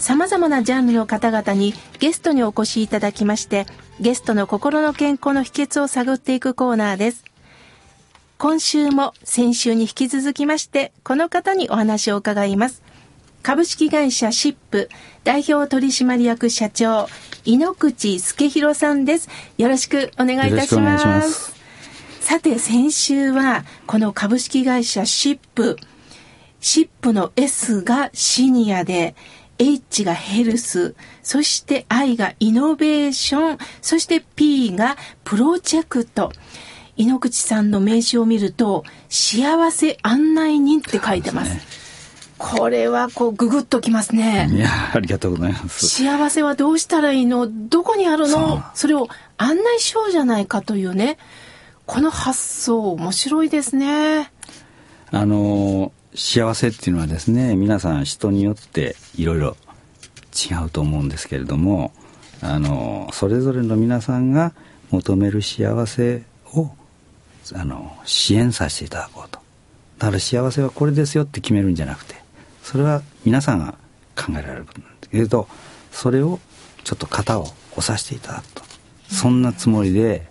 様々なジャンルの方々にゲストにお越しいただきましてゲストの心の健康の秘訣を探っていくコーナーです。今週も先週に引き続きましてこの方にお話を伺います。株式会社シップ代表取締役社長井ノ口助弘さんです。よろしくお願いいたします。さて先週はこの株式会社シップシップの S がシニアで H がヘルス、そして I がイノベーション、そして P がプロジェクト。井ノ口さんの名刺を見ると、幸せ案内人って書いてます。すね、これはこうググッときますね。いや、ありがとうございます。幸せはどうしたらいいの？どこにあるの？それを案内しようじゃないかというね。この発想面白いですね。あの幸せっていうのはですね皆さん人によっていろいろ違うと思うんですけれどもあのそれぞれの皆さんが求める幸せをあの支援させていただこうと。だから幸せはこれですよって決めるんじゃなくてそれは皆さんが考えられることなんですけどそれをちょっと型を押させていただくと。そんなつもりで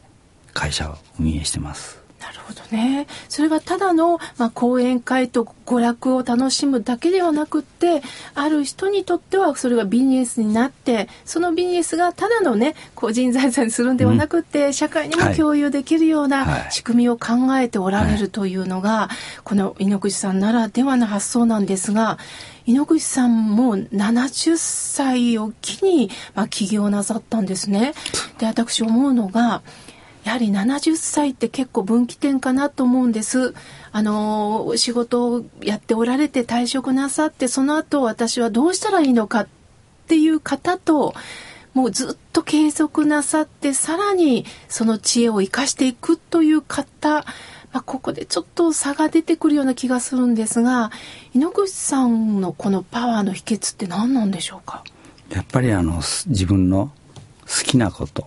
会社を運営してます。るほどね。それがただの、まあ、講演会と娯楽を楽しむだけではなくって、ある人にとってはそれがビジネスになって、そのビジネスがただのね、個人財産にするんではなくって、うん、社会にも共有できるような仕組みを考えておられるというのが、はい、この井ノ口さんならではの発想なんですが、井ノ口さんも70歳を機に、まあ、起業なさったんですね。で、私思うのが、やはり70歳って結構分岐点かなと思うんです。あの、仕事をやっておられて退職なさって、その後私はどうしたらいいのかっていう方と、もうずっと継続なさって、さらにその知恵を生かしていくという方、まあ、ここでちょっと差が出てくるような気がするんですが、井ノ口さんのこのパワーの秘訣って何なんでしょうか？やっぱりあの、自分の好きなこと、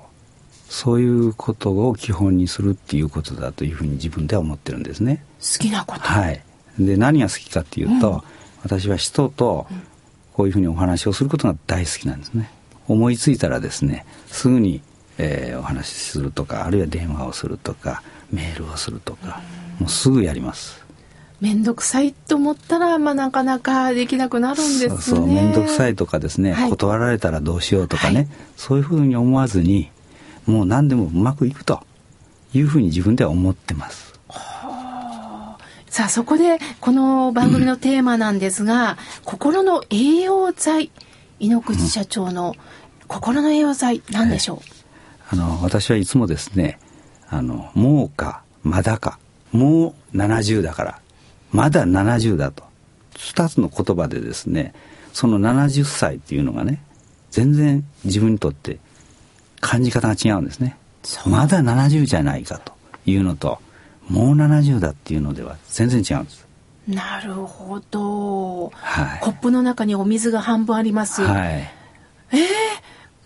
そういうことを基本にするっていうことだというふうに自分では思ってるんですね。好きなこと。はい。で何が好きかっていうと、うん、私は人とこういうふうにお話をすることが大好きなんですね。思いついたらですねすぐに、えー、お話しするとかあるいは電話をするとかメールをするとか、もうすぐやります。面倒くさいと思ったら、まあ、なかなかできなくなるんですね。そうそう。面倒くさいとかですね、はい、断られたらどうしようとかね、はい、そういうふうに思わずにもう何でもうまくいくというふうに自分では思ってます。さあそこでこの番組のテーマなんですが、うん、心の栄養剤。井ノ口社長の心の栄養剤何でしょう、あの私はいつもですねあのもうかまだかもう70だからまだ70だと2つの言葉でですねその70歳っていうのがね全然自分にとって感じ方が違うんですね。まだ70じゃないかというのと、もう70だっていうのでは全然違うんです。なるほど。はい、コップの中にお水が半分あります。はい、え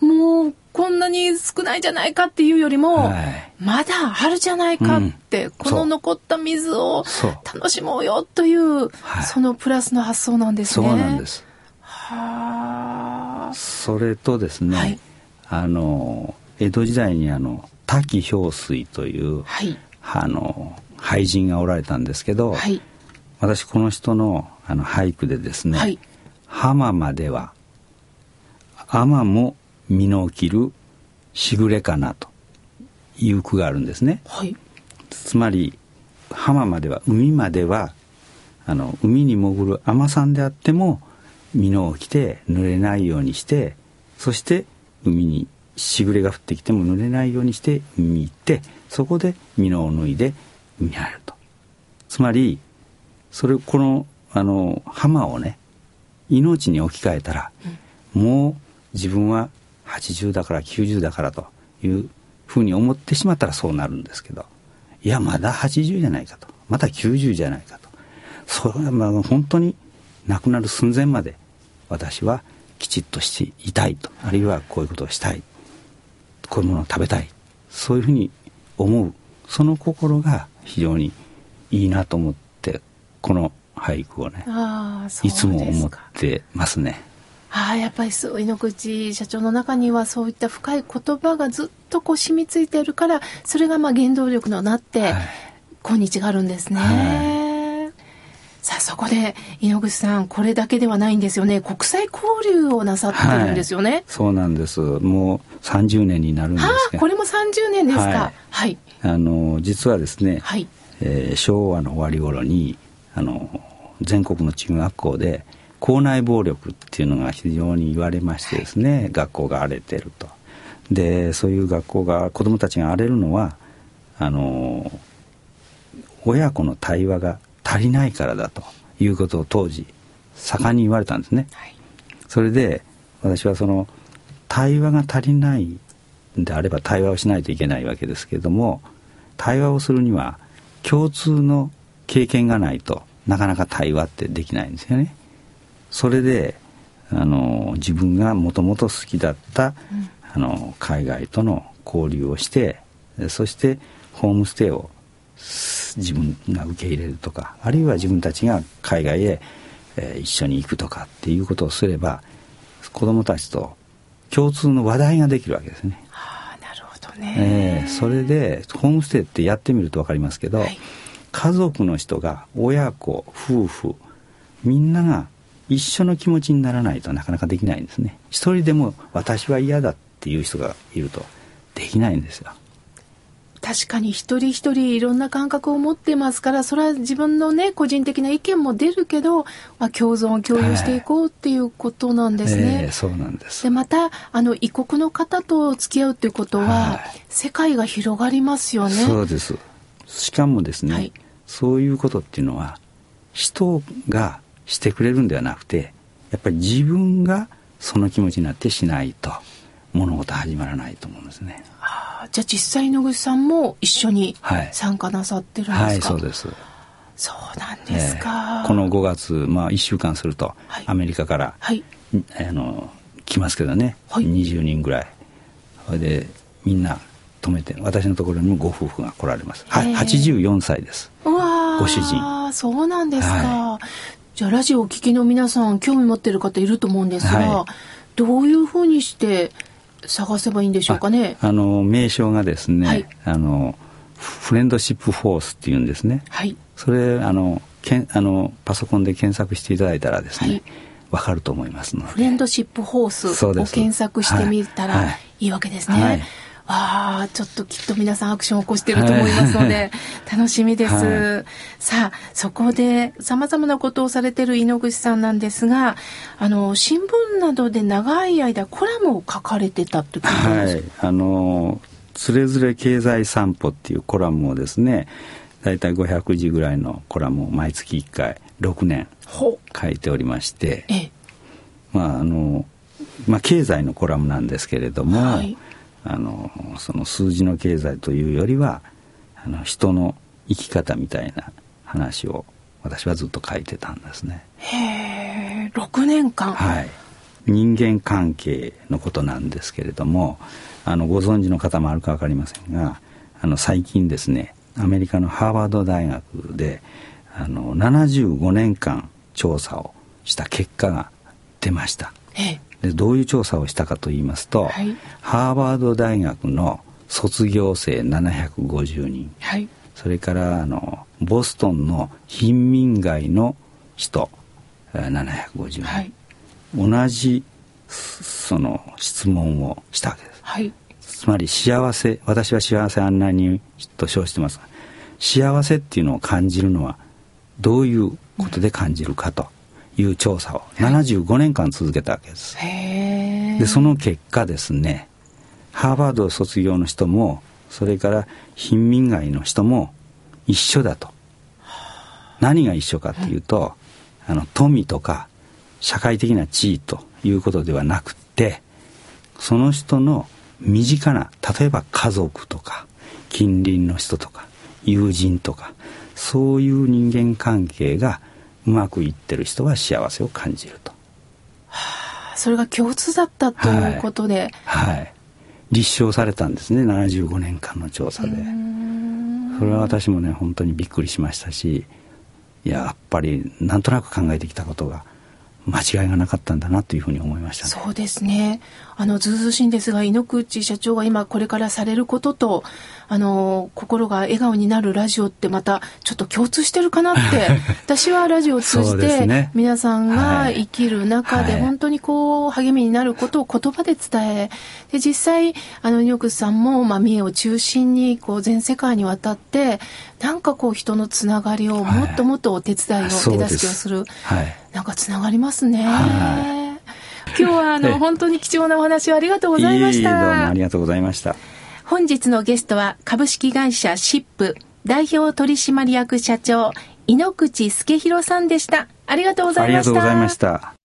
ー、もうこんなに少ないじゃないかっていうよりも、はい、まだあるじゃないかって、うん、この残った水を楽しもうよという、そのプラスの発想なんですね。そうなんです。はあ。それとですね、はい、あの江戸時代にあの滝氷水という、はい、あの俳人がおられたんですけど、はい、私この人のあの俳句でですね「はい、浜までは天も身の切るしぐれかな」という句があるんですね。はい、つまり浜までは海まではあの海に潜る海さんであっても身のを着て濡れないようにしてそして海にしぐれが降ってきても濡れないようにして海に行ってそこで蓑を脱いで海に入ると。つまりそれこのあの浜をね命に置き換えたら、もう自分は80だから90だからというふうに思ってしまったらそうなるんですけどいやまだ80じゃないかと。また90じゃないかと。それはまあ本当に亡くなる寸前まで私はきちっとしていたいと。あるいはこういうことをしたい。こういうものを食べたい。そういうふうに思う。その心が非常にいいなと思ってこの俳句をねいつも思ってますね。ああやっぱりそう井ノ口社長の中にはそういった深い言葉がずっとこう染みついているからそれがまあ原動力のなって、はい、今日があるんですね。はい、さあそこで井ノ口さんこれだけではないんですよね。国際交流をなさってるんですよね、はい、そうなんです。もう30年になるんですがこれも30年ですか。はい、あの実はですね、はい。えー、昭和の終わり頃にあの全国の中学校で校内暴力っていうのが非常に言われましてですね、はい、学校が荒れてると。でそういう学校が子どもたちが荒れるのはあの親子の対話が足りないからだということを当時盛んに言われたんですね。はい、それで私はその対話が足りないんであれば対話をしないといけないわけですけれども対話をするには共通の経験がないとなかなか対話ってできないんですよね。それであの自分がもともと好きだった、うん、あの海外との交流をしてそしてホームステイを自分が受け入れるとかあるいは自分たちが海外へ、えー、一緒に行くとかっていうことをすれば子どもたちと共通の話題ができるわけですね。はあ、なるほどね、えー、それでホームステイってやってみると分かりますけど、はい、家族の人が親子夫婦みんなが一緒の気持ちにならないとなかなかできないんですね。一人でも私は嫌だっていう人がいるとできないんですよ確かに一人一人いろんな感覚を持ってますからそれは自分のね個人的な意見も出るけど、まあ、共存を共有していこうっていうことなんですね。はいえー、そうなんですでまたあの異国の方と付き合うっていうことは、はい、世界が広がりますよね。そうですしかもですね、はい、そういうことっていうのは人がしてくれるんではなくてやっぱり自分がその気持ちになってしないと物事始まらないと思うんですね。あじゃあ実際野口さんも一緒に参加なさってるんですか、はい、はい、そうです。そうなんですか、えー、この5月、まあ、1週間すると、アメリカから、はい、あの来ますけどね、はい、20人ぐらい。それでみんな止めて私のところにもご夫婦が来られます、はい、84歳です。ご主人。そうなんですか、はい、じゃあラジオをお聞きの皆さん興味持ってる方いると思うんですが、はい、どういうふうにして探せばいいんでしょうかね。あの名称がですね、はい、あのフレンドシップフォースっていうんですね。はい。それあのけんあのパソコンで検索していただいたらですね、わ、かると思いますので。フレンドシップフォースを検索してみたらいいわけですね。はいわあ、ちょっときっと皆さんアクションを起こしてると思いますので、楽しみです。はい、さあ、そこで様々なことをされている井ノ口さんなんですが、あの、新聞などで長い間コラムを書かれてたってことですか？はい、あの、つれづれ経済散歩っていうコラムをですね、大体500字ぐらいのコラムを毎月1回6年書いておりまして、まああの、まあ経済のコラムなんですけれども、はいあのその数字の経済というよりはあの人の生き方みたいな話を私はずっと書いてたんですね。へえ6年間はい人間関係のことなんですけれどもあのご存知の方もあるか分かりませんがあの最近ですねアメリカのハーバード大学であの75年間調査をした結果が出ました。ええでどういう調査をしたかと言いますと、はい、ハーバード大学の卒業生750人、はい、それからあのボストンの貧民街の人750人、はい、同じその質問をしたわけです、はい、つまり幸せ私は幸せ案内人と称してます幸せっていうのを感じるのはどういうことで感じるかという調査を75年間続けたわけです。でその結果ですねハーバード卒業の人もそれから貧民街の人も一緒だと。何が一緒かっていうと、あの富とか社会的な地位ということではなくてその人の身近な例えば家族とか近隣の人とか友人とかそういう人間関係がうまくいってる人は幸せを感じると。はあ、それが共通だったということで、はい、はい、立証されたんですね。75年間の調査で。それは私もね本当にびっくりしましたしやっぱりなんとなく考えてきたことが間違いがなかったんだなというふうに思いました、ね、そうですね。あの、ずうずしいんですが、井ノ口社長が今これからされることと、あの、心が笑顔になるラジオってまたちょっと共通してるかなって、私はラジオを通じて、ね、皆さんが生きる中で本当にこう、励みになることを言葉で伝え、で、実際、あの、井ノ口さんも、まあ、三重を中心に、こう、全世界にわたって、なんかこう、人のつながりをもっともっとお手伝いを、手助けをする。はい。なんかつながりますね。はい、今日はあの本当に貴重なお話をありがとうございました。いいどうもありがとうございました。本日のゲストは株式会社シップ代表取締役社長井ノ口助弘さんでした。ありがとうございました。ありがとうございました。